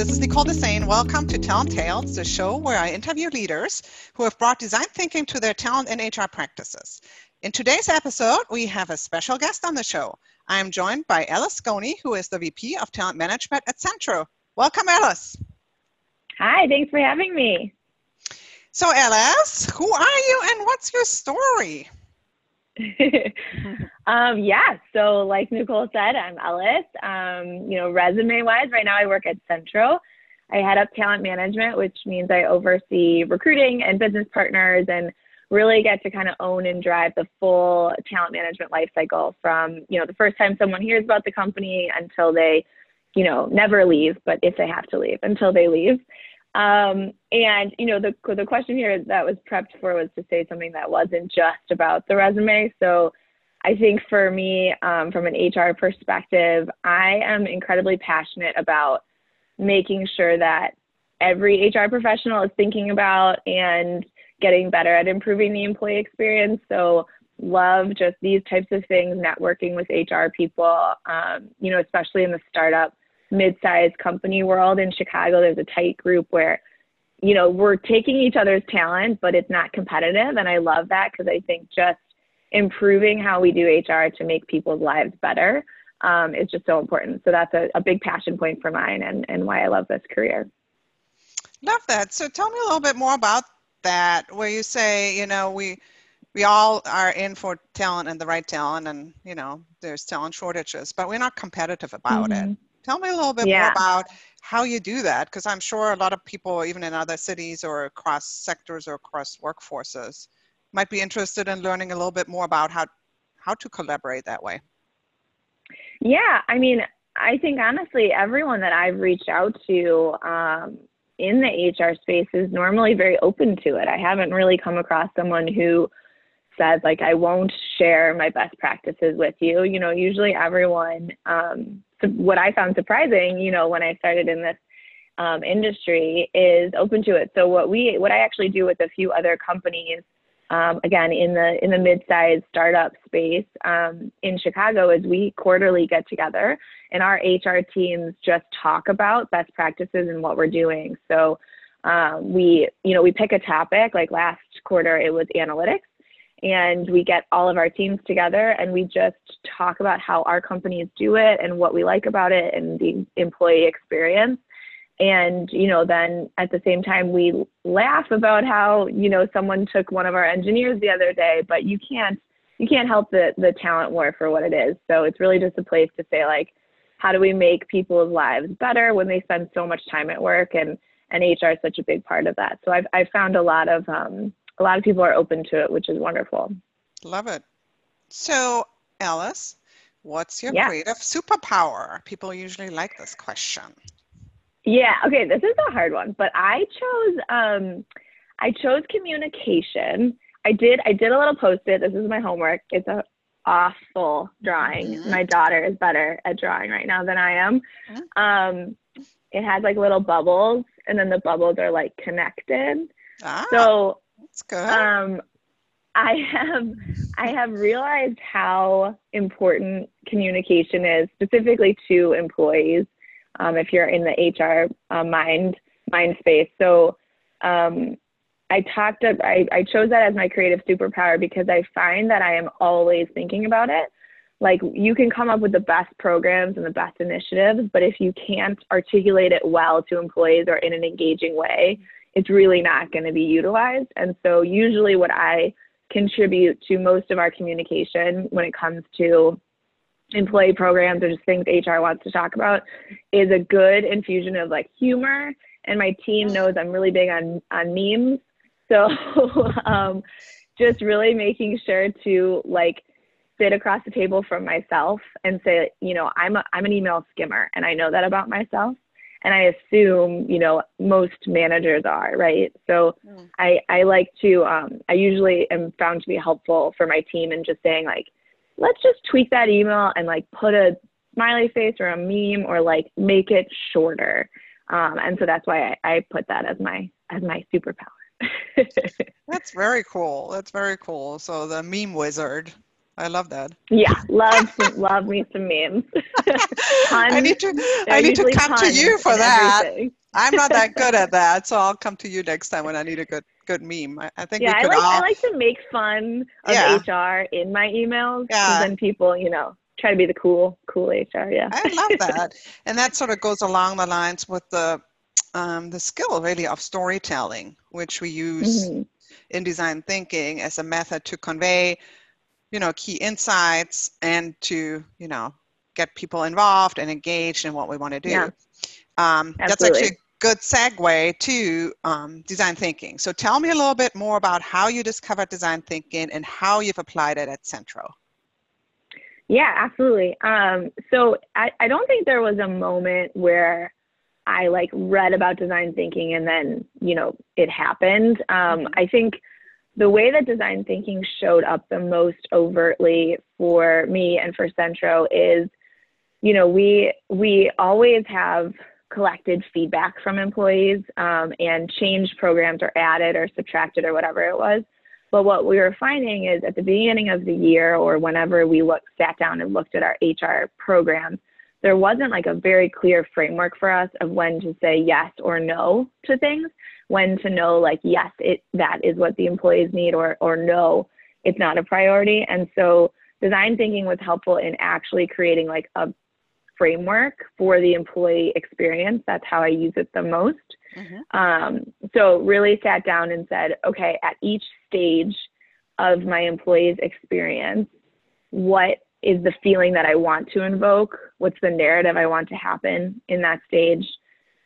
This is Nicole Desane. Welcome to Talent Tales, the show where I interview leaders who have brought design thinking to their talent and HR practices. In today's episode, we have a special guest on the show. I am joined by Alice Sconey, who is the VP of Talent Management at Centro. Welcome, Alice. Hi, thanks for having me. So, Alice, who are you and what's your story? um, yeah, so like Nicole said, I'm Alice. Um, you know, resume wise, right now I work at Centro. I head up talent management, which means I oversee recruiting and business partners and really get to kind of own and drive the full talent management life cycle from, you know, the first time someone hears about the company until they, you know, never leave, but if they have to leave, until they leave. Um, and you know, the the question here that was prepped for was to say something that wasn't just about the resume. So I think for me, um, from an HR perspective, I am incredibly passionate about making sure that every HR professional is thinking about and getting better at improving the employee experience. So love just these types of things, networking with HR people, um, you know, especially in the startup mid-sized company world in Chicago, there's a tight group where, you know, we're taking each other's talent, but it's not competitive. And I love that because I think just improving how we do HR to make people's lives better um, is just so important. So that's a, a big passion point for mine and, and why I love this career. Love that. So tell me a little bit more about that, where you say, you know, we we all are in for talent and the right talent, and you know, there's talent shortages, but we're not competitive about mm-hmm. it. Tell me a little bit yeah. more about how you do that, because I'm sure a lot of people, even in other cities or across sectors or across workforces, might be interested in learning a little bit more about how how to collaborate that way. Yeah, I mean, I think honestly, everyone that I've reached out to um, in the HR space is normally very open to it. I haven't really come across someone who says like I won't share my best practices with you. You know, usually everyone um, what I found surprising, you know, when I started in this um, industry is open to it. So what we, what I actually do with a few other companies, um, again in the in the mid-sized startup space um, in Chicago, is we quarterly get together and our HR teams just talk about best practices and what we're doing. So um, we, you know, we pick a topic. Like last quarter, it was analytics and we get all of our teams together and we just talk about how our companies do it and what we like about it and the employee experience. And you know then at the same time we laugh about how you know someone took one of our engineers the other day but you can't you can't help the the talent war for what it is. So it's really just a place to say like how do we make people's lives better when they spend so much time at work? And and HR is such a big part of that. So I've I've found a lot of um, a lot of people are open to it, which is wonderful. Love it. So, Alice, what's your yeah. creative superpower? People usually like this question. Yeah. Okay. This is a hard one, but I chose um, I chose communication. I did I did a little post it. This is my homework. It's a awful drawing. Mm-hmm. My daughter is better at drawing right now than I am. Mm-hmm. Um, it has like little bubbles, and then the bubbles are like connected. Ah. So good. Um, I have I have realized how important communication is, specifically to employees. Um, if you're in the HR uh, mind mind space, so um, I talked. I, I chose that as my creative superpower because I find that I am always thinking about it. Like you can come up with the best programs and the best initiatives, but if you can't articulate it well to employees or in an engaging way, it's really not going to be utilized. And so, usually, what I contribute to most of our communication when it comes to employee programs or just things HR wants to talk about is a good infusion of like humor. And my team knows I'm really big on on memes, so um, just really making sure to like sit across the table from myself and say, you know, I'm a, I'm an email skimmer, and I know that about myself and I assume you know most managers are right. So mm. I I like to um, I usually am found to be helpful for my team in just saying like let's just tweak that email and like put a smiley face or a meme or like make it shorter. Um, and so that's why I, I put that as my as my superpower. that's very cool. That's very cool. So the meme wizard. I love that. Yeah, love love me some memes. I need to I need to come to you for that. Everything. I'm not that good at that, so I'll come to you next time when I need a good good meme. I, I think yeah, I like all... I like to make fun of yeah. HR in my emails. Yeah. Then people, you know, try to be the cool cool HR. Yeah. I love that, and that sort of goes along the lines with the um, the skill really of storytelling, which we use mm-hmm. in design thinking as a method to convey, you know, key insights and to you know get people involved and engaged in what we want to do. Yeah. Um, that's actually a good segue to um, design thinking. So tell me a little bit more about how you discovered design thinking and how you've applied it at Centro. Yeah, absolutely. Um, so I, I don't think there was a moment where I like read about design thinking and then, you know, it happened. Um, I think the way that design thinking showed up the most overtly for me and for Centro is, you know, we we always have collected feedback from employees um, and changed programs or added or subtracted or whatever it was. But what we were finding is at the beginning of the year or whenever we looked, sat down and looked at our HR programs, there wasn't like a very clear framework for us of when to say yes or no to things, when to know like yes, it that is what the employees need or or no, it's not a priority. And so design thinking was helpful in actually creating like a framework for the employee experience. That's how I use it the most. Mm-hmm. Um, so really sat down and said, okay, at each stage of my employee's experience, what is the feeling that I want to invoke? What's the narrative I want to happen in that stage?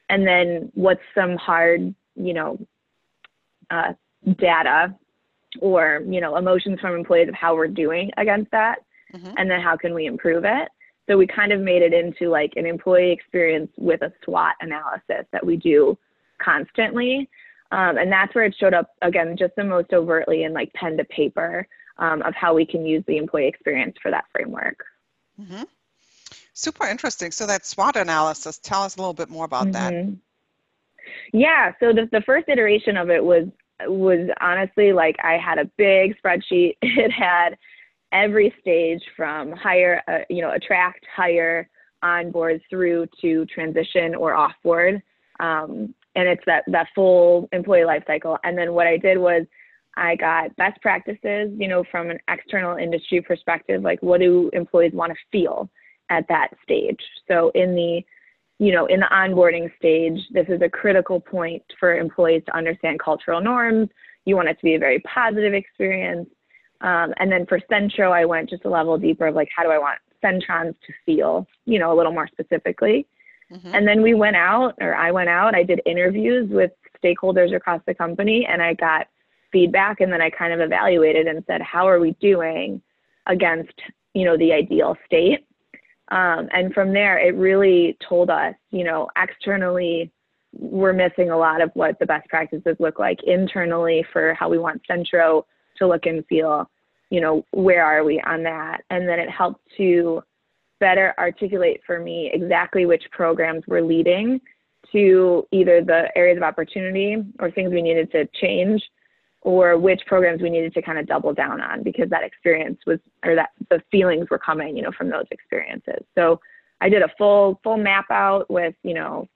And then what's some hard, you know, uh, data or, you know, emotions from employees of how we're doing against that? Mm-hmm. And then how can we improve it? So we kind of made it into like an employee experience with a SWOT analysis that we do constantly. Um, and that's where it showed up again, just the most overtly in like pen to paper um, of how we can use the employee experience for that framework. Mm-hmm. Super interesting. So that SWOT analysis, tell us a little bit more about mm-hmm. that. Yeah. So the, the first iteration of it was was honestly like I had a big spreadsheet. It had every stage from hire, uh, you know, attract, hire, onboard through to transition or offboard. Um, and it's that, that full employee life cycle. And then what I did was I got best practices, you know, from an external industry perspective, like what do employees want to feel at that stage? So in the, you know, in the onboarding stage, this is a critical point for employees to understand cultural norms. You want it to be a very positive experience. Um, and then for Centro, I went just a level deeper of like, how do I want Centrons to feel, you know, a little more specifically. Mm-hmm. And then we went out, or I went out, I did interviews with stakeholders across the company, and I got feedback. And then I kind of evaluated and said, how are we doing against, you know, the ideal state? Um, and from there, it really told us, you know, externally, we're missing a lot of what the best practices look like internally for how we want Centro to look and feel you know, where are we on that? And then it helped to better articulate for me exactly which programs we're leading to either the areas of opportunity or things we needed to change or which programs we needed to kind of double down on because that experience was or that the feelings were coming you know from those experiences so i did a full full map out with you know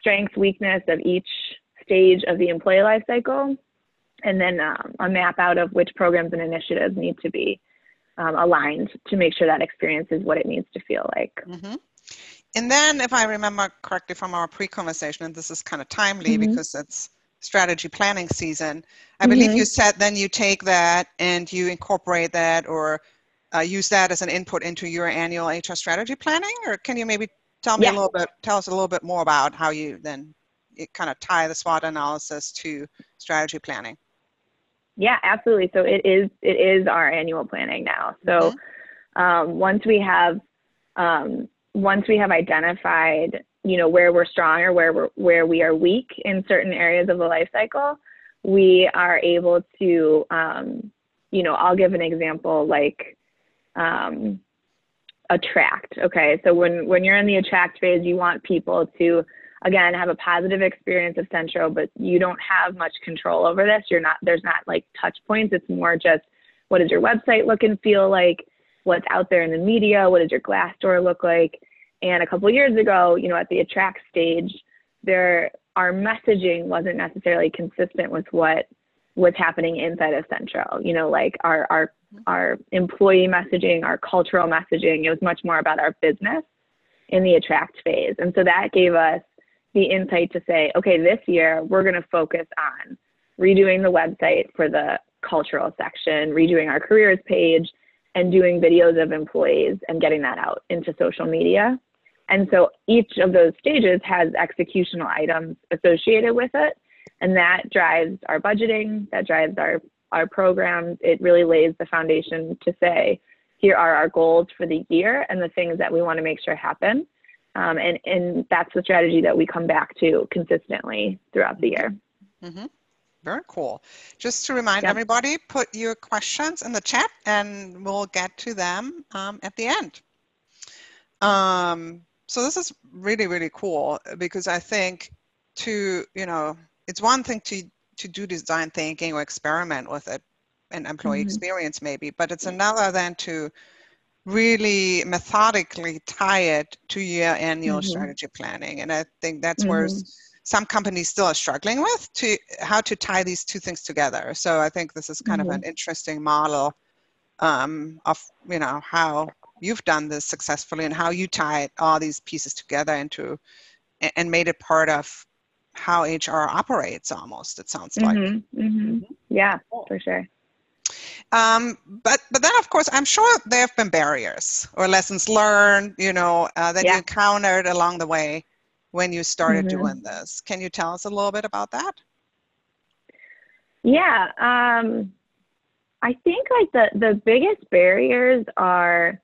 strengths weakness of each stage of the employee life cycle and then um, a map out of which programs and initiatives need to be um, aligned to make sure that experience is what it needs to feel like. Mm-hmm. And then, if I remember correctly from our pre conversation, and this is kind of timely mm-hmm. because it's strategy planning season, I mm-hmm. believe you said then you take that and you incorporate that or uh, use that as an input into your annual HR strategy planning? Or can you maybe tell me yeah. a little bit, tell us a little bit more about how you then it kind of tie the SWOT analysis to strategy planning? Yeah, absolutely. So it is it is our annual planning now. So mm-hmm. um, once we have um, once we have identified you know where we're strong or where we're where we are weak in certain areas of the life cycle, we are able to um, you know I'll give an example like um, attract. Okay, so when when you're in the attract phase, you want people to again have a positive experience of Centro, but you don't have much control over this. You're not there's not like touch points. It's more just what does your website look and feel like? what's out there in the media. What does your Glassdoor look like? And a couple years ago, you know, at the attract stage, there our messaging wasn't necessarily consistent with what was happening inside of Centro. You know, like our our our employee messaging, our cultural messaging. It was much more about our business in the attract phase. And so that gave us the insight to say, okay, this year we're going to focus on redoing the website for the cultural section, redoing our careers page, and doing videos of employees and getting that out into social media. And so each of those stages has executional items associated with it. And that drives our budgeting, that drives our, our programs. It really lays the foundation to say, here are our goals for the year and the things that we want to make sure happen. Um, and, and that's the strategy that we come back to consistently throughout the year. Mm-hmm. Very cool. Just to remind yep. everybody, put your questions in the chat and we'll get to them um, at the end. Um, so this is really, really cool because I think to, you know, it's one thing to, to do design thinking or experiment with it an employee mm-hmm. experience maybe, but it's another than to really methodically tie it to your annual mm-hmm. strategy planning. And I think that's mm-hmm. where some companies still are struggling with to how to tie these two things together. So I think this is kind of an mm-hmm. interesting model um, of you know how you've done this successfully and how you tie all these pieces together into and made it part of how HR operates almost it sounds like mm-hmm, mm-hmm. yeah for sure um, but but then of course I'm sure there have been barriers or lessons learned you know uh, that yeah. you encountered along the way when you started mm-hmm. doing this can you tell us a little bit about that yeah um, I think like the the biggest barriers are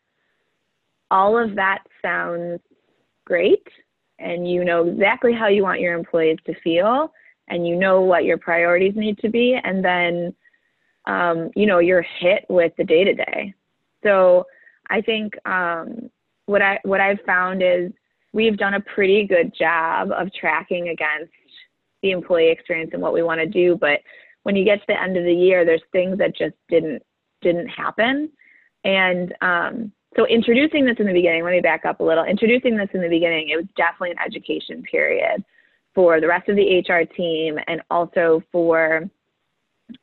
all of that sounds great and you know exactly how you want your employees to feel and you know what your priorities need to be and then um, you know you're hit with the day to day so i think um, what i what i've found is we've done a pretty good job of tracking against the employee experience and what we want to do but when you get to the end of the year there's things that just didn't didn't happen. And um, so introducing this in the beginning, let me back up a little. Introducing this in the beginning, it was definitely an education period for the rest of the HR team and also for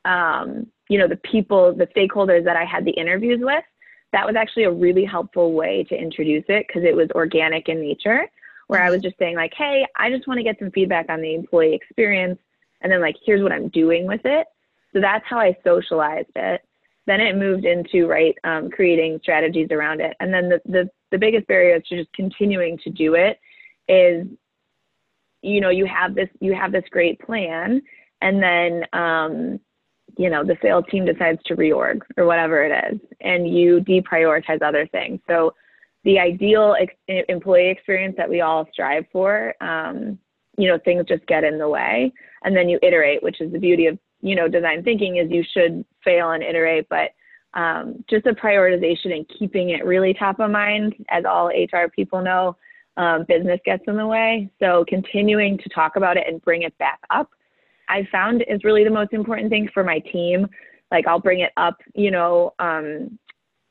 um, you know the people, the stakeholders that I had the interviews with. That was actually a really helpful way to introduce it because it was organic in nature, where I was just saying like, hey, I just want to get some feedback on the employee experience, and then like here's what I'm doing with it. So that's how I socialized it then it moved into right um, creating strategies around it. And then the, the, the biggest barrier to just continuing to do it is you know you have this you have this great plan and then um, you know the sales team decides to reorg or whatever it is and you deprioritize other things. So the ideal ex- employee experience that we all strive for um, you know things just get in the way and then you iterate which is the beauty of you know, design thinking is you should fail and iterate, but um, just a prioritization and keeping it really top of mind, as all HR people know, um, business gets in the way. So continuing to talk about it and bring it back up, I found is really the most important thing for my team. Like I'll bring it up, you know, um,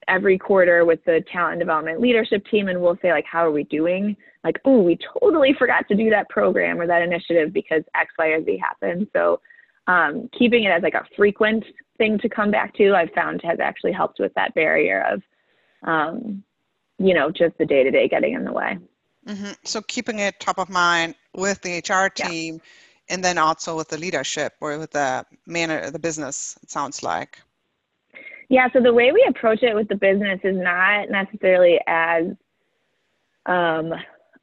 every quarter with the talent development leadership team, and we'll say like, how are we doing? Like, oh, we totally forgot to do that program or that initiative because X, Y, or Z happened. So um, keeping it as like a frequent thing to come back to, I've found has actually helped with that barrier of, um, you know, just the day to day getting in the way. Mm-hmm. So keeping it top of mind with the HR team, yeah. and then also with the leadership or with the man, the business. It sounds like. Yeah. So the way we approach it with the business is not necessarily as um,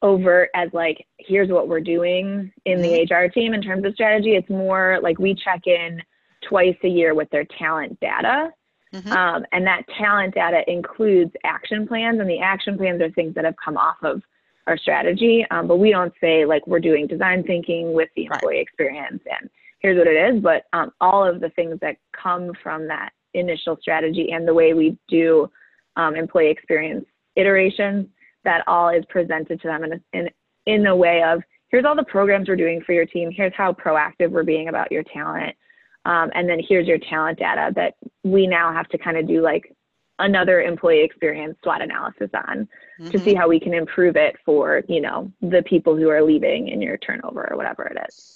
overt as like here's what we're doing in the HR mm-hmm. team in terms of strategy. It's more like we check in twice a year with their talent data. Mm-hmm. Um, and that talent data includes action plans, and the action plans are things that have come off of our strategy. Um, but we don't say like we're doing design thinking with the employee right. experience and here's what it is. But um, all of the things that come from that initial strategy and the way we do um, employee experience iterations that all is presented to them in a, in, in a way of here's all the programs we're doing for your team. Here's how proactive we're being about your talent. Um, and then here's your talent data that we now have to kind of do like another employee experience SWOT analysis on mm-hmm. to see how we can improve it for you know the people who are leaving in your turnover or whatever it is.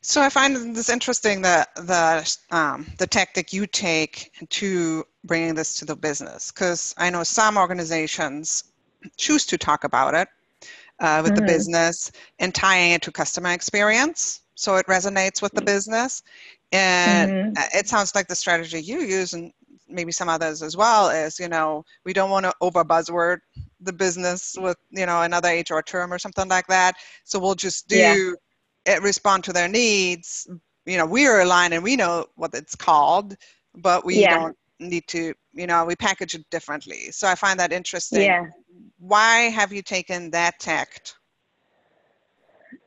So I find this interesting that the um, the tactic you take to bringing this to the business because I know some organizations choose to talk about it uh, with mm-hmm. the business and tying it to customer experience so it resonates with the mm-hmm. business and mm-hmm. it sounds like the strategy you use and maybe some others as well is you know we don't want to over buzzword the business with you know another hr term or something like that so we'll just do yeah. it respond to their needs you know we're aligned and we know what it's called but we yeah. don't need to you know we package it differently so i find that interesting yeah why have you taken that tact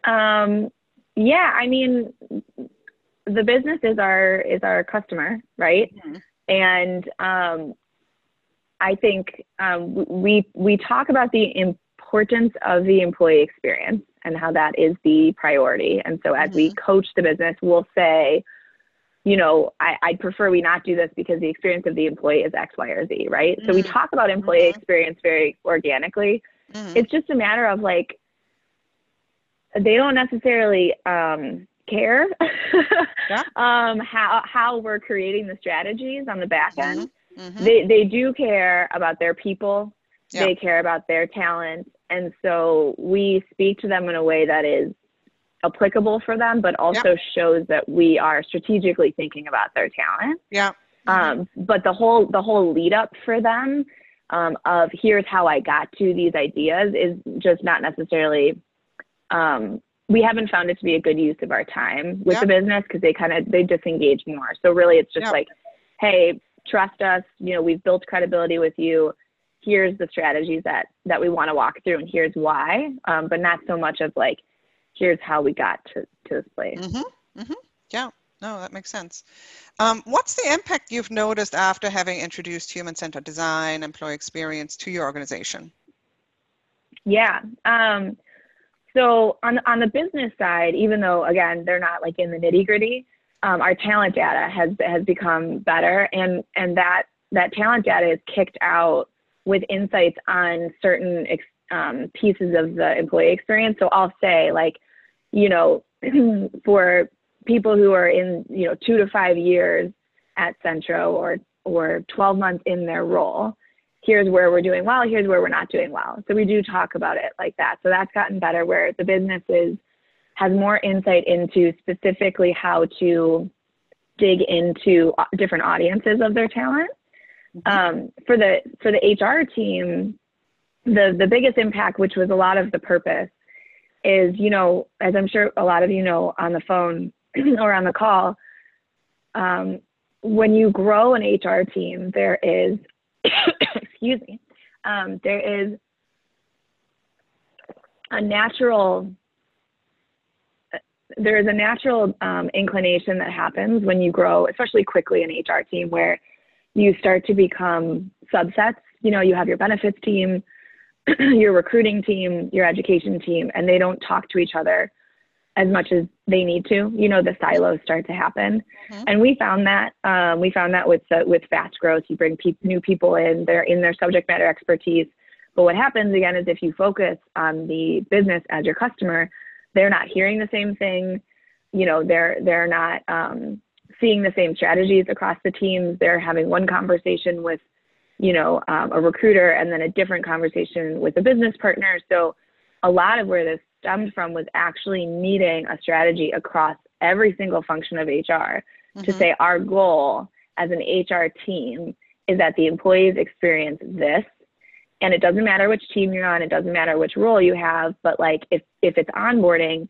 um yeah i mean the business is our is our customer right mm-hmm. and um i think um, we we talk about the importance of the employee experience and how that is the priority and so as mm-hmm. we coach the business we'll say you know, I, would prefer we not do this because the experience of the employee is X, Y, or Z, right? Mm-hmm. So we mm-hmm. talk about employee mm-hmm. experience very organically. Mm-hmm. It's just a matter of like, they don't necessarily um, care yeah. um, how how we're creating the strategies on the back mm-hmm. end. Mm-hmm. They they do care about their people. Yeah. They care about their talent, and so we speak to them in a way that is applicable for them, but also yep. shows that we are strategically thinking about their talent. Yeah. Mm-hmm. Um, but the whole the whole lead up for them um, of here's how I got to these ideas is just not necessarily. Um, we haven't found it to be a good use of our time with yep. the business because they kind of they disengage more. So really, it's just yep. like, hey, trust us. You know, we've built credibility with you. Here's the strategies that that we want to walk through, and here's why. Um, but not so much of like, here's how we got to, to this place. Mm-hmm. Mm-hmm. Yeah, no, that makes sense. Um, what's the impact you've noticed after having introduced human-centered design, employee experience to your organization? Yeah. Um, so on on the business side, even though again they're not like in the nitty gritty, um, our talent data has has become better, and and that that talent data is kicked out with insights on certain ex, um, pieces of the employee experience. So I'll say like you know, for people who are in, you know, two to five years at Centro or or 12 months in their role, here's where we're doing well, here's where we're not doing well. So we do talk about it like that. So that's gotten better where the business is has more insight into specifically how to dig into different audiences of their talent. Mm-hmm. Um, for the for the HR team, the the biggest impact, which was a lot of the purpose, is, you know, as I'm sure a lot of you know on the phone or on the call, um, when you grow an HR team, there is, excuse me, um, there is a natural there is a natural um, inclination that happens when you grow, especially quickly an HR team, where you start to become subsets. You know, you have your benefits team, your recruiting team, your education team, and they don't talk to each other as much as they need to. You know, the silos start to happen, mm-hmm. and we found that um, we found that with uh, with fast growth, you bring pe- new people in, they're in their subject matter expertise. But what happens again is if you focus on the business as your customer, they're not hearing the same thing. You know, they're they're not um, seeing the same strategies across the teams. They're having one conversation with you know, um, a recruiter and then a different conversation with a business partner. So a lot of where this stemmed from was actually needing a strategy across every single function of HR mm-hmm. to say our goal as an HR team is that the employees experience this. And it doesn't matter which team you're on, it doesn't matter which role you have, but like if, if it's onboarding,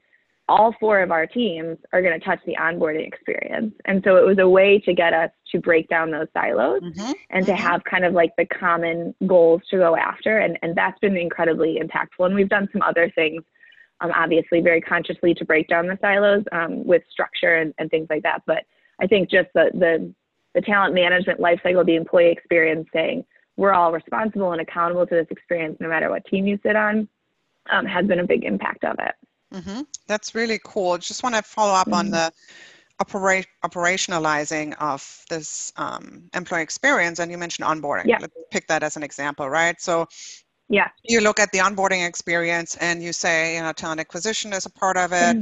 all four of our teams are going to touch the onboarding experience. And so it was a way to get us to break down those silos mm-hmm. and to mm-hmm. have kind of like the common goals to go after. And, and that's been incredibly impactful. And we've done some other things, um, obviously, very consciously to break down the silos um, with structure and, and things like that. But I think just the, the, the talent management lifecycle, the employee experience saying, we're all responsible and accountable to this experience no matter what team you sit on, um, has been a big impact of it. Mm-hmm. That's really cool. Just want to follow up mm-hmm. on the opera- operationalizing of this um, employee experience, and you mentioned onboarding. Yeah. Let's pick that as an example, right? So Yeah. you look at the onboarding experience and you say, you know, talent acquisition is a part of it.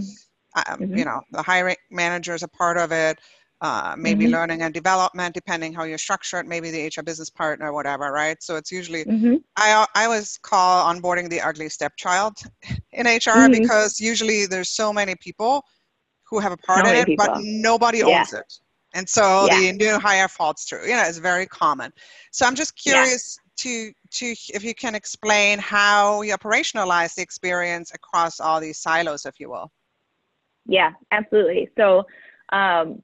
Um, Mhm. You know, the hiring manager is a part of it. Uh, maybe Mhm. learning and development, depending how you structure it. Maybe the HR business partner, whatever, right? So it's usually hmm I I always call onboarding the ugly stepchild in HR Mhm. because usually there's so many people who have a part So in it, but nobody Yeah. owns it. And so Yeah. the new hire falls through. You know, it's very common. So I'm just Yeah. curious to to if you can explain how you operationalize the experience across all these silos, if you will. Yeah, absolutely. So um,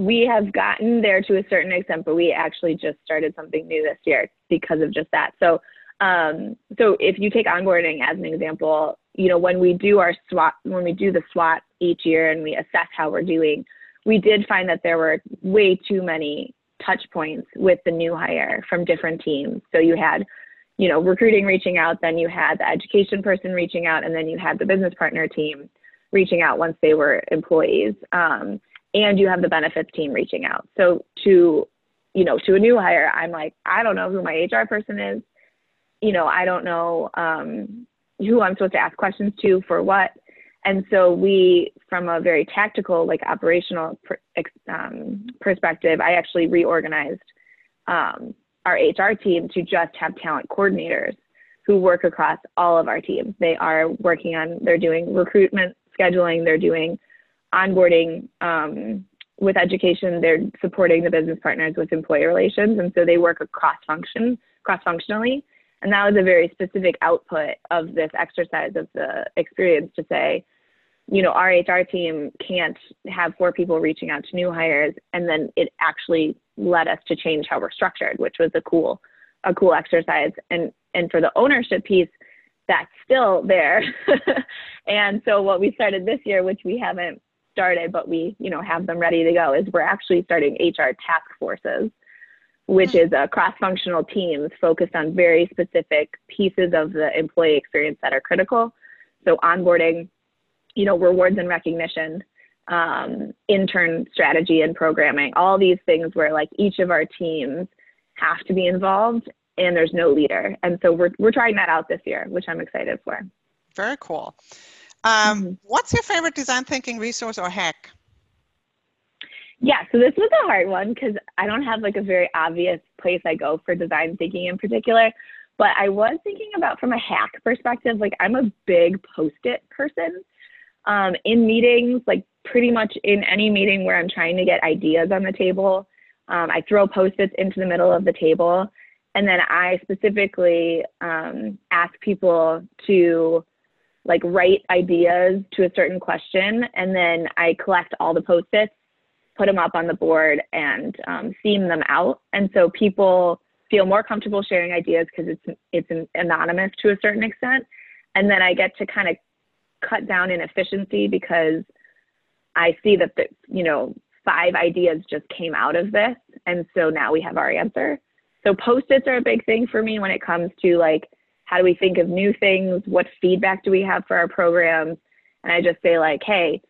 we have gotten there to a certain extent, but we actually just started something new this year because of just that. So, um, so if you take onboarding as an example, you know, when we do our SWOT, when we do the SWOT each year and we assess how we're doing, we did find that there were way too many touch points with the new hire from different teams. So you had, you know, recruiting reaching out, then you had the education person reaching out, and then you had the business partner team reaching out once they were employees. Um, and you have the benefits team reaching out. So to, you know, to a new hire, I'm like, I don't know who my HR person is. You know, I don't know um, who I'm supposed to ask questions to for what. And so we, from a very tactical, like operational per, um, perspective, I actually reorganized um, our HR team to just have talent coordinators who work across all of our teams. They are working on, they're doing recruitment scheduling, they're doing onboarding um, with education, they're supporting the business partners with employee relations, and so they work across function, cross functionally. And that was a very specific output of this exercise of the experience to say, you know, our HR team can't have four people reaching out to new hires, and then it actually led us to change how we're structured, which was a cool, a cool exercise. And and for the ownership piece, that's still there. and so what we started this year, which we haven't started, but we, you know, have them ready to go, is we're actually starting HR task forces, which is a cross-functional teams focused on very specific pieces of the employee experience that are critical. So onboarding, you know, rewards and recognition, um, intern strategy and programming, all these things where like each of our teams have to be involved and there's no leader. And so we're, we're trying that out this year, which I'm excited for. Very cool. Um, Mhm. What's your favorite design thinking resource or hack? Yeah, so this was a hard one because I don't have like a very obvious place I go for design thinking in particular. But I was thinking about from a hack perspective, like I'm a big post it person. Um, in meetings, like pretty much in any meeting where I'm trying to get ideas on the table, um, I throw post its into the middle of the table. And then I specifically um, ask people to like write ideas to a certain question. And then I collect all the post its put them up on the board and um, theme them out. And so people feel more comfortable sharing ideas because it's it's anonymous to a certain extent. And then I get to kind of cut down in efficiency because I see that the you know five ideas just came out of this, and so now we have our answer. So post-its are a big thing for me when it comes to like how do we think of new things, what feedback do we have for our programs, and I just say like, hey,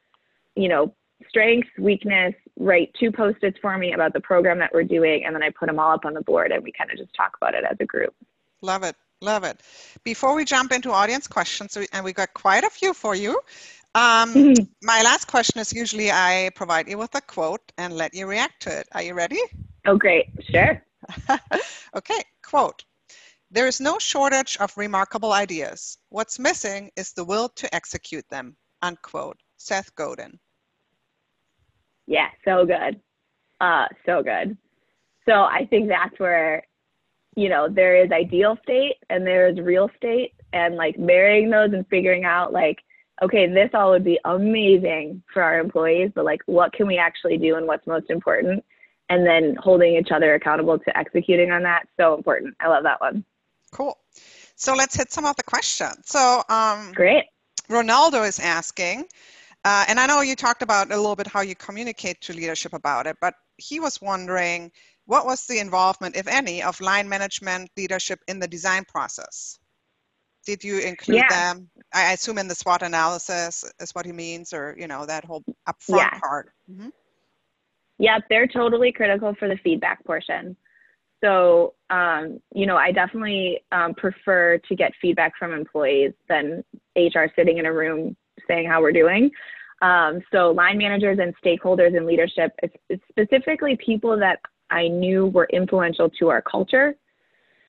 you know, strengths, weakness, write two post-its for me about the program that we're doing, and then I put them all up on the board and we kind of just talk about it as a group. Love it. Love it. Before we jump into audience questions, and we got quite a few for you, um, my last question is usually I provide you with a quote and let you react to it. Are you ready? Oh, great. Sure. okay, quote. There is no shortage of remarkable ideas. What's missing is the will to execute them. Unquote. Seth Godin. Yeah, so good. Uh, so good. So I think that's where, you know, there is ideal state and there is real state and like marrying those and figuring out like, okay, this all would be amazing for our employees, but like what can we actually do and what's most important? And then holding each other accountable to executing on that. So important. I love that one. Cool. So let's hit some of the questions. So um, great. Ronaldo is asking, uh, and I know you talked about a little bit how you communicate to leadership about it, but he was wondering what was the involvement, if any, of line management leadership in the design process? Did you include Yeah. them? I assume in the SWOT analysis is what he means, or you know that whole upfront Yeah. part. Mhm. Yep, they're totally critical for the feedback portion. So, um, you know, I definitely um, prefer to get feedback from employees than HR sitting in a room saying how we're doing. Um, so, line managers and stakeholders and leadership, it's, it's specifically people that I knew were influential to our culture,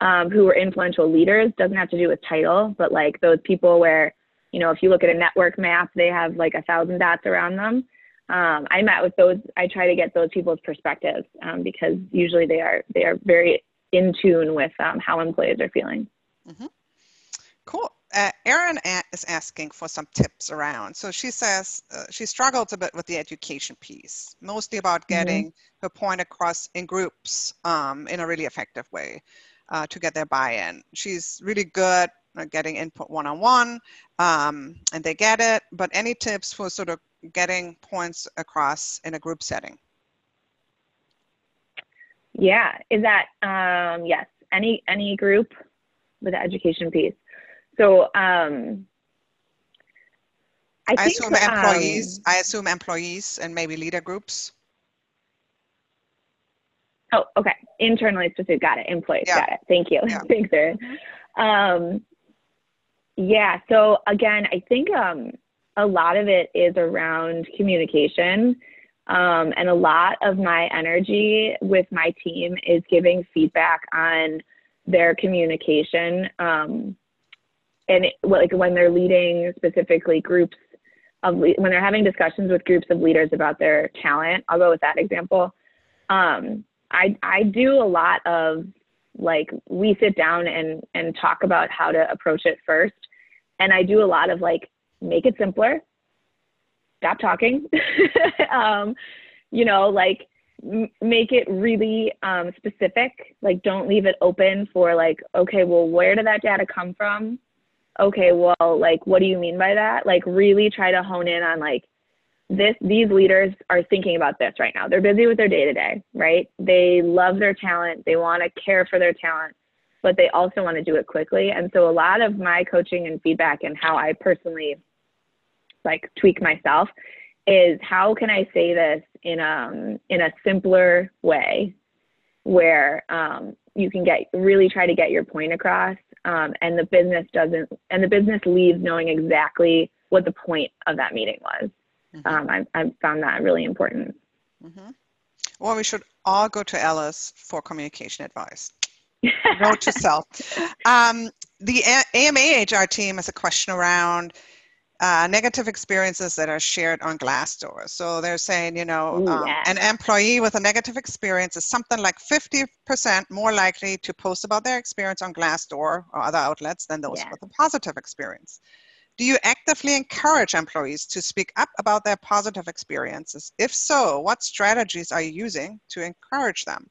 um, who were influential leaders. Doesn't have to do with title, but like those people where, you know, if you look at a network map, they have like a thousand dots around them um, I met with those. I try to get those people's perspectives um, because usually they are they are very in tune with um, how employees are feeling. Mm-hmm. Cool. Uh, Erin is asking for some tips around. So she says uh, she struggles a bit with the education piece, mostly about mm-hmm. getting mm-hmm. her point across in groups um, in a really effective way uh, to get their buy-in. She's really good at getting input one-on-one, um, and they get it. But any tips for sort of getting points across in a group setting? Yeah, is that um, yes? Any any group with the education piece. So um, I, I think, assume employees. Um, I assume employees and maybe leader groups. Oh, okay. Internally specific. Got it. Employees. Yeah. Got it. Thank you. Yeah. Thanks, Erin. Um, yeah. So again, I think um, a lot of it is around communication. Um, and a lot of my energy with my team is giving feedback on their communication. Um, and it, like when they're leading specifically groups of, when they're having discussions with groups of leaders about their talent, I'll go with that example. Um, I, I do a lot of like, we sit down and, and talk about how to approach it first. And I do a lot of like make it simpler. Stop talking. Um, you know like m- make it really um, specific. Like don't leave it open for like okay well where did that data come from? Okay well like what do you mean by that? Like really try to hone in on like this these leaders are thinking about this right now. They're busy with their day to day right? They love their talent. They want to care for their talent but they also want to do it quickly. And so a lot of my coaching and feedback and how i personally like tweak myself is how can I say this in um in a simpler way where um, you can get really try to get your point across um, and the business doesn't and the business leaves knowing exactly what the point of that meeting was. Mm-hmm. Um, I, I found that really important. Mm-hmm. Well, we should all go to Alice for communication advice. Note to self. Um, the AMA HR team has a question around uh, negative experiences that are shared on Glassdoor. So they're saying, you know, um, an employee with a negative experience is something like 50% more likely to post about their experience on Glassdoor or other outlets than those with a positive experience. Do you actively encourage employees to speak up about their positive experiences? If so, what strategies are you using to encourage them?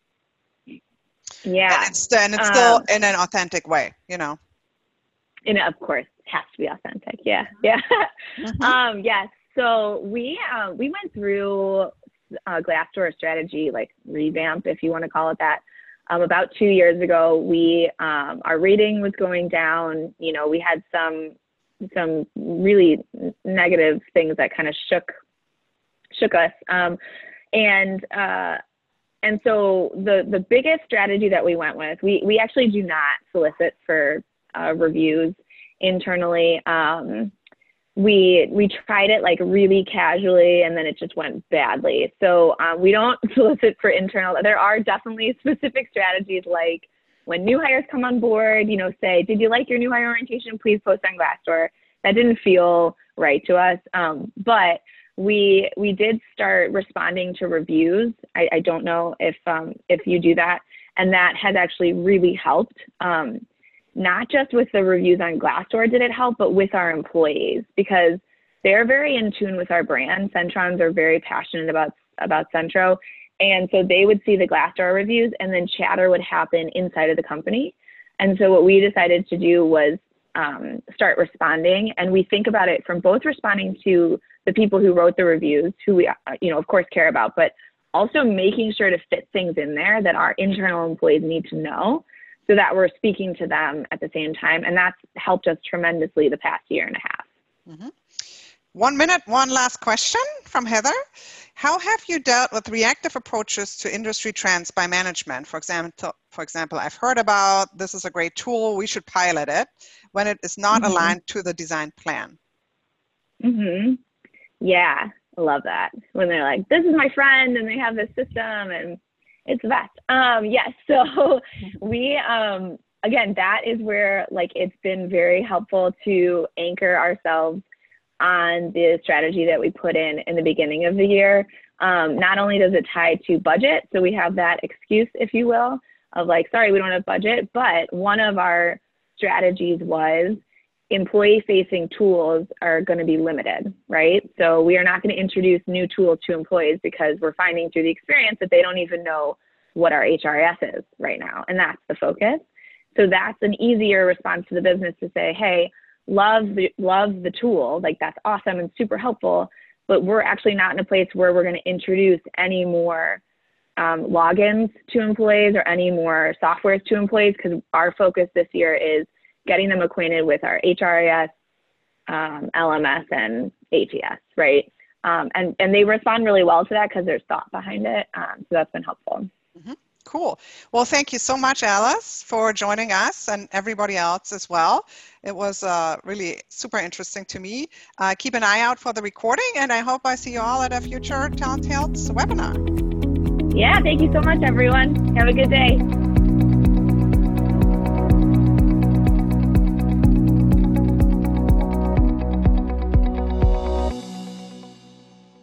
Yeah. And it's, and it's still um, in an authentic way, you know. In, of course, has to be authentic. Yeah, yeah. Mm-hmm. um, yes. So we uh, we went through a Glassdoor strategy like revamp, if you want to call it that. Um, about two years ago, we um, our rating was going down. You know, we had some some really negative things that kind of shook shook us. Um, and uh, and so the the biggest strategy that we went with, we we actually do not solicit for uh, reviews internally. Um, we we tried it like really casually and then it just went badly. So um, we don't solicit for internal. There are definitely specific strategies like when new hires come on board, you know, say, did you like your new hire orientation? Please post on Glassdoor. That didn't feel right to us, um, but we we did start responding to reviews. I, I don't know if um, if you do that, and that has actually really helped. Um, not just with the reviews on Glassdoor did it help, but with our employees because they're very in tune with our brand. Centrons are very passionate about about Centro, and so they would see the Glassdoor reviews, and then chatter would happen inside of the company. And so what we decided to do was um, start responding, and we think about it from both responding to the people who wrote the reviews, who we you know of course care about, but also making sure to fit things in there that our internal employees need to know so that we're speaking to them at the same time. And that's helped us tremendously the past year and a half. Mm-hmm. One minute, one last question from Heather. How have you dealt with reactive approaches to industry trends by management? For example, for example, I've heard about this is a great tool, we should pilot it when it is not mm-hmm. aligned to the design plan. Mhm. Yeah, I love that. When they're like, "This is my friend," and they have this system, and it's the best. Um, yes. So we um, again, that is where like it's been very helpful to anchor ourselves on the strategy that we put in in the beginning of the year. Um, not only does it tie to budget, so we have that excuse, if you will, of like, sorry, we don't have budget, but one of our strategies was employee facing tools are going to be limited, right? So we are not going to introduce new tools to employees because we're finding through the experience that they don't even know what our HRIS is right now. And that's the focus. So that's an easier response to the business to say, hey, love the love the tool, like that's awesome and super helpful, but we're actually not in a place where we're going to introduce any more um, logins to employees or any more softwares to employees because our focus this year is getting them acquainted with our HRIS, um, LMS, and ATS, right? Um, and, and they respond really well to that because there's thought behind it. Um, so that's been helpful. Mm-hmm. Cool. Well, thank you so much, Alice, for joining us and everybody else as well. It was uh, really super interesting to me. Uh, keep an eye out for the recording, and I hope I see you all at a future Talent Tales webinar. Yeah, thank you so much, everyone. Have a good day.